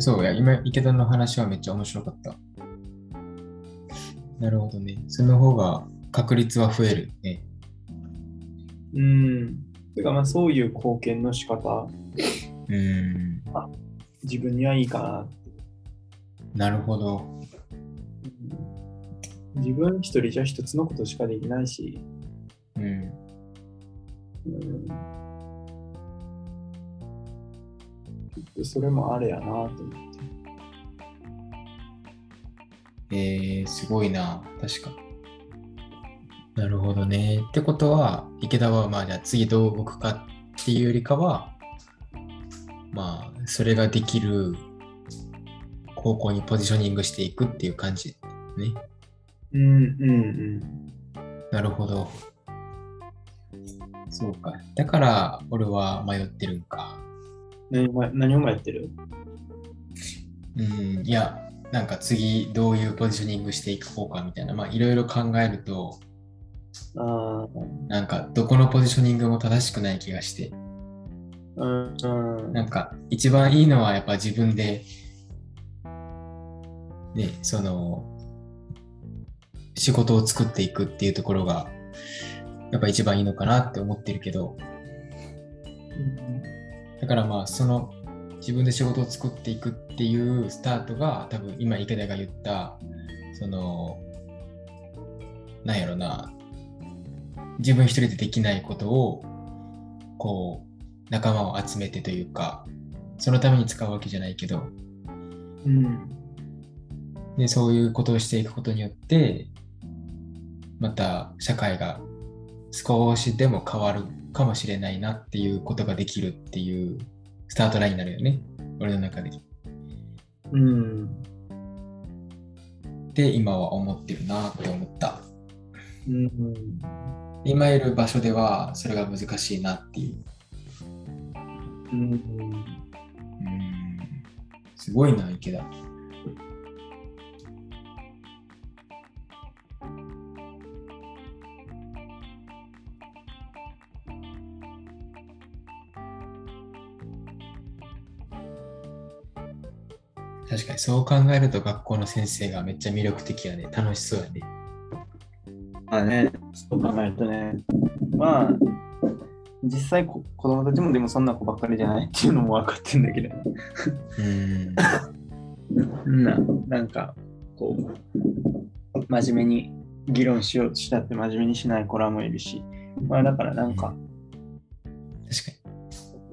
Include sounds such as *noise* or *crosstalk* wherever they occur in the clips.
そうや、今、池田の話はめっちゃ面白かった。なるほどね。その方が確率は増えるね。うん。てかまあそういう貢献の仕方、うん。自分にはいいかな。なるほど。うん自分一人じゃ一つのことしかできないし、それもあれやなと思って。えー、すごいな。確か。なるほどね。ってことは、池田はまあじゃあ次どう動くかっていうよりかは、まあ、それができる方向にポジショニングしていくっていう感じね。うんうんうん。なるほど。そうか。だから俺は迷ってるんか。何をま何をもやってる？うん、いや、なんか次どういうポジショニングしていこうかみたいな、まあいろいろ考えると、ああ、なんかどこのポジショニングも正しくない気がして、うんうん。なんか一番いいのはやっぱ自分で、ね、その、仕事を作っていくっていうところが、やっぱ一番いいのかなって思ってるけど、だからまあその自分で仕事を作っていくっていうスタートが多分今池田が言ったそのなんやろな自分一人でできないことをこう仲間を集めてというかそのために使うわけじゃないけどうん。でそういうことをしていくことによってまた社会が少しでも変わるかもしれないなっていうことができるっていうスタートラインになるよね俺の中で。うん。って今は思ってるなって思った。うん。今いる場所ではそれが難しいなっていう。うん。うんすごいな、池田。確かにそう考えると学校の先生がめっちゃ魅力的やね。楽しそうやね。まあね、そう考えるとね、まあ、実際こ子供たちもでもそんな子ばっかりじゃない？っていうのも分かってんだけど、うん。*laughs* ななんか、こう、真面目に議論しようとしたって真面目にしない子らもいるし、まあだからなんか、確か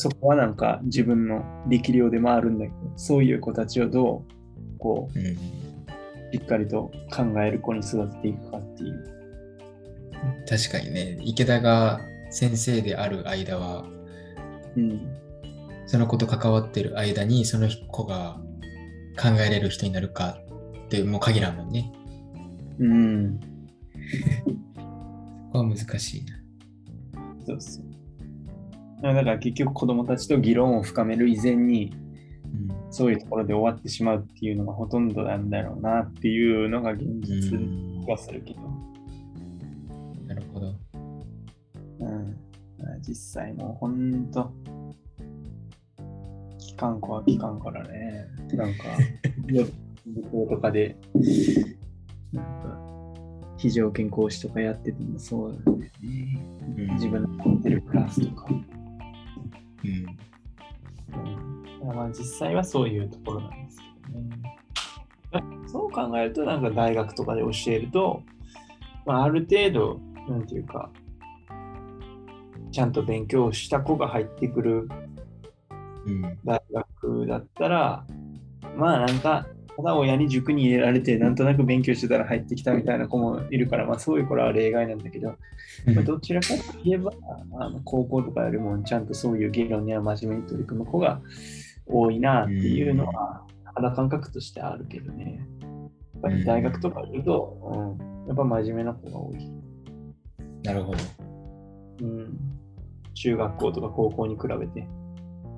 そこはなんか自分の力量でもあるんだけど、そういう子たちをどう、こう、に。うん。しっかりと考える子に育てていくかっていう。確かにね、池田が先生である間は、うん。その子と関わってる間にその子が考えれる人になるかってもう限らんもんね。うん。*laughs* ここは難しいな。そうそう。だから結局子供たちと議論を深める以前に、うんそういうところで終わってしまうっていうのがほとんどなんだろうなっていうのが現実うんはするけど。なるほど。うん。実際もうほんと、期間子は期間からね、なんか、*laughs* 旅行とかで、なんか、非常勤講師とかやっててもそうだよね。うん自分の持ってるクラスとか。うん。まあ実際はそういうところなんですけどね。そう考えると、なんか大学とかで教えると、まあ、ある程度、なんていうか、ちゃんと勉強した子が入ってくるうん。大学だったら、まあなんか、ただ親に塾に入れられて、なんとなく勉強してたら入ってきたみたいな子もいるから、まあそういう子らは例外なんだけど、まあどちらかといえば、あの高校とかよりもちゃんとそういう議論には真面目に取り組む子が多いなっていうのは、肌感覚としてあるけどね。やっぱり大学とかいると、うん、やっぱ真面目な子が多い。なるほど。うん、中学校とか高校に比べて。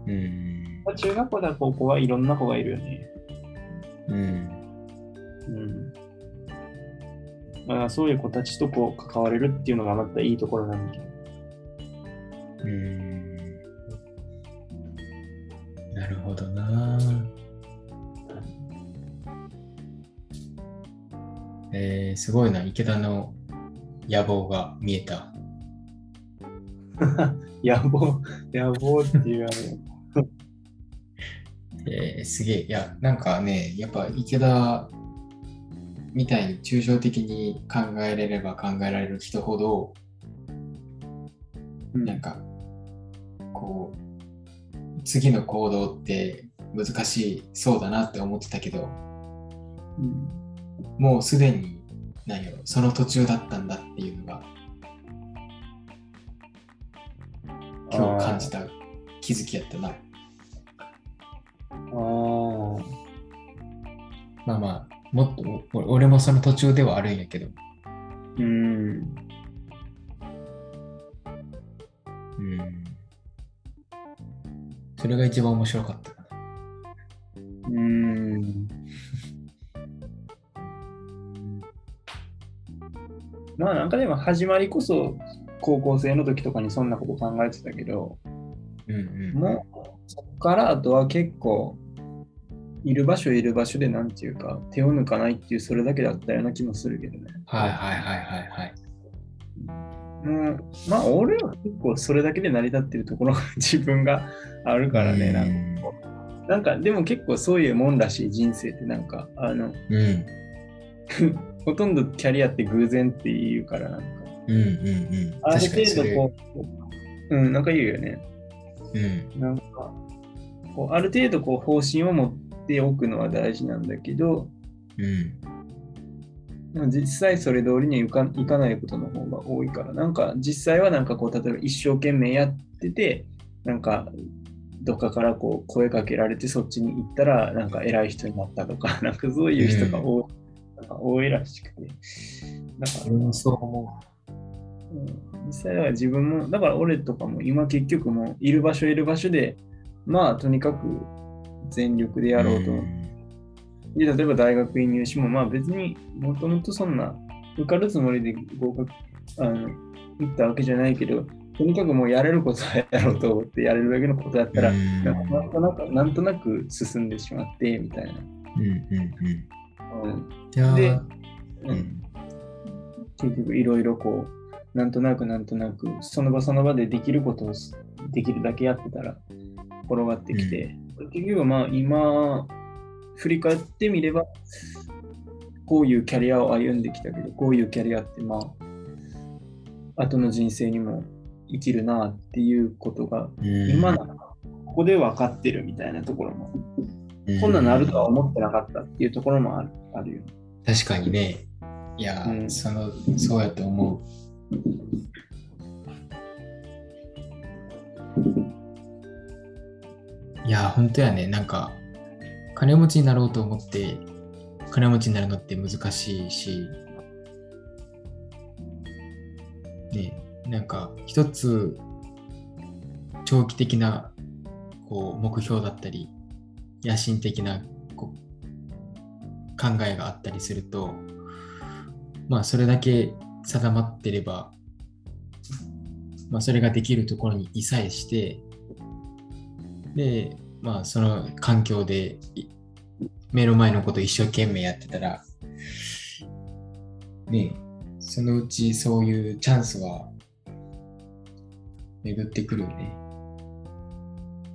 うん。まあ中学校だ高校はいろんな子がいるよね。うん。うん。だあそういう子たちとこう関われるっていうのがまたいいところなんだけど。うん。なるほどな。えー、すごいな、池田の野望が見えた。*laughs* 野望、野望っていうあの。えー、すげえ。いや、なんかね、やっぱ池田みたいに抽象的に考えれれば考えられる人ほど、なんか、こう、次の行動って難しそうだなって思ってたけど、うんもうすでに、何やろ、その途中だったんだっていうのが、今日感じた気づきやったな。まあまあ、もっと、お俺もその途中ではあるんやけど、うん。うん。それが一番面白かったかな。うん。まあなんかでも始まりこそ高校生の時とかにそんなこと考えてたけど、うんうん。もうそこからあとは結構いる場所いる場所でなんていうか手を抜かないっていうそれだけだったような気もするけどね。はいはいはいはいはい。もうまあ俺は結構それだけで成り立ってるところが *laughs* 自分があるからね。なんかなんかでも結構そういうもんらしい人生ってなんかあのうん。*laughs* ほとんどキャリアって偶然って言うからなんかうんうんうん。ある程度こううんなんか言うよね。うん。なんかこうある程度こう方針を持っておくのは大事なんだけどうん。でも実際それ通りにいかいかないことの方が多いから、なんか実際はなんかこう、例えば一生懸命やってて、なんかどっかからこう声かけられてそっちに行ったら、なんか偉い人になったとか、*laughs* なんかそういう人が多い,、なんか多いらしくて。だから、そう思うん実際は自分も、だから俺とかも今結局もういる場所いる場所で、まあとにかく全力でう。やろうと。で、例えば大学院入試も、まあ別にもともとそんな受かるつもりで合格、あの、行ったわけじゃないけど、とにかくもうやれることはやろうと思ってやれるだけのことだったら、うんなんとなく、なんとなく進んでしまって、みたいな。うんうんうん。うん。いやーでううんん、結局いろいろこう、なんとなくなんとなく、その場その場でできることをすできるだけやってたら転がってきて、結局まあ今、振り返ってみれば、こういうキャリアを歩んできたけど、こういうキャリアってまあ、後の人生にも生きるなっていうことが、うん今なんかここで分かってるみたいなところも、うんこんなんなるとは思ってなかったっていうところもあるあるよね。確かにね。いやー、うんその、そうやと思う。いや、本当やね。なんか、金持ちになろうと思って、金持ちになるのって難しいし、ね、なんか、一つ、長期的な、こう、目標だったり、野心的な、こう、考えがあったりすると、まあそれだけ定まってれば、まあそれができるところにいさえして、で、まあその環境でい目の前のことを一生懸命やってたら、ねそのうちそういうチャンスは巡ってくるよね。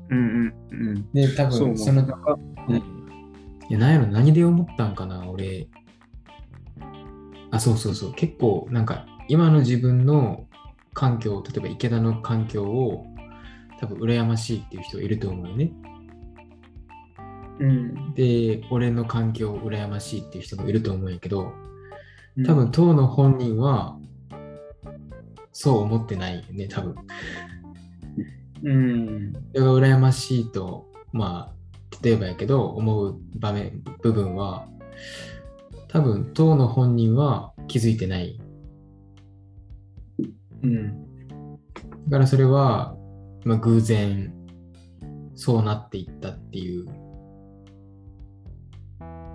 うんうんうん。で、多分その、なんかいや、なんやろ、何で思ったんかな、俺。あ、そうそうそう。結構、なんか、今の自分の環境、例えば池田の環境を、多分、羨ましいっていう人いると思うよね。うん。で、俺の環境を羨ましいっていう人もいると思うんやけど、うん多分、当の本人は、そう思ってないよね、多分。うん。それが羨ましいと、まあ、例えばやけど、思う場面、部分は、多分、当の本人は気づいてない。うん。だからそれは、まあ、偶然、そうなっていったっていう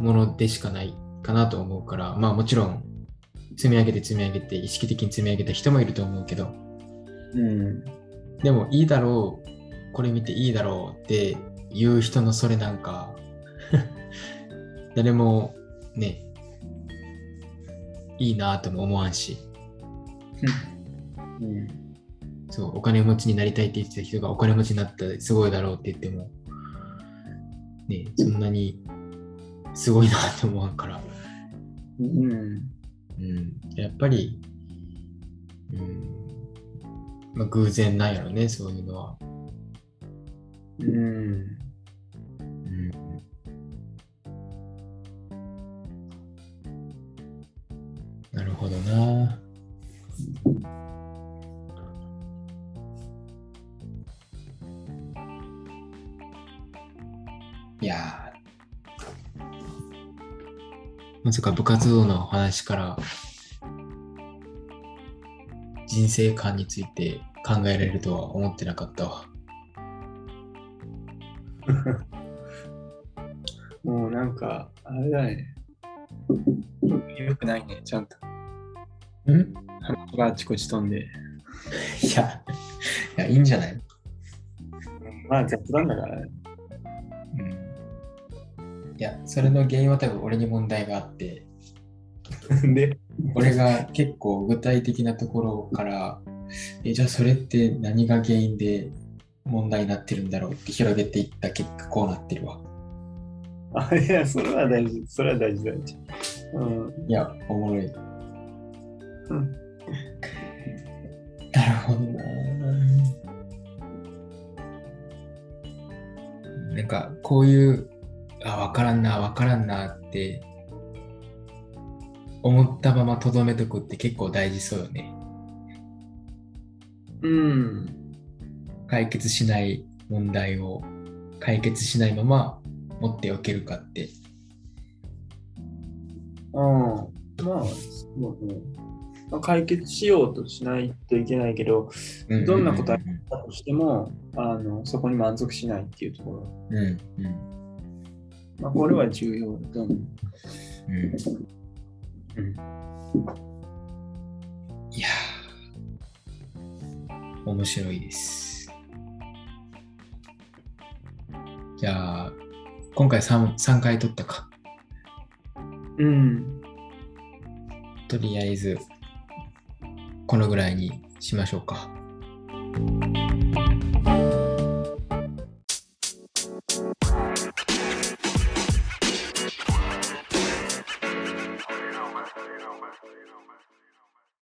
ものでしかないかなと思うから、まあもちろん、積み上げて積み上げて、意識的に積み上げた人もいると思うけど、うん。でもいいだろう、これ見ていいだろうって言う人のそれなんか、*laughs* 誰もね、いいなとも思わんし、うん。そう、お金持ちになりたいって言ってた人がお金持ちになったらすごいだろうって言っても、ね、そんなにすごいなと思わんから、うん。うん、やっぱり、うん、まあ、偶然なんやろね、そういうのは。うん。うん、なるほどな。まさか部活動の話から人生観について考えられるとは思ってなかったわ。*laughs* もうなんか、あれだね。よくないね、ちゃんと。ん？話があちこち飛んで。いや、いや、いいんじゃない？まあ雑談だからね。うん。いや、それの原因は多分俺に問題があって、*laughs* で、俺が結構具体的なところから、え、じゃあそれって何が原因で問題になってるんだろうって広げていった結果こうなってるわ。あいや、それは大事。それは大事大事。うん。いや、おもろい。うんなるほどな。なんか、こういう、あ、わからんな、わからんなって、思ったままとどめとくって結構大事そうよね。うん。解決しない問題を解決しないまま持っておけるかって。うん。まあ、そうね。まあ、解決しようとしないといけないけど、どんな答えだとしても、あのそこに満足しないっていうところ。うんうんまあ、これは重要だと思う。うんうん。いやー面白いです。じゃあ、今回 3, 3回取ったか。うん。とりあえず、このぐらいにしましょうか。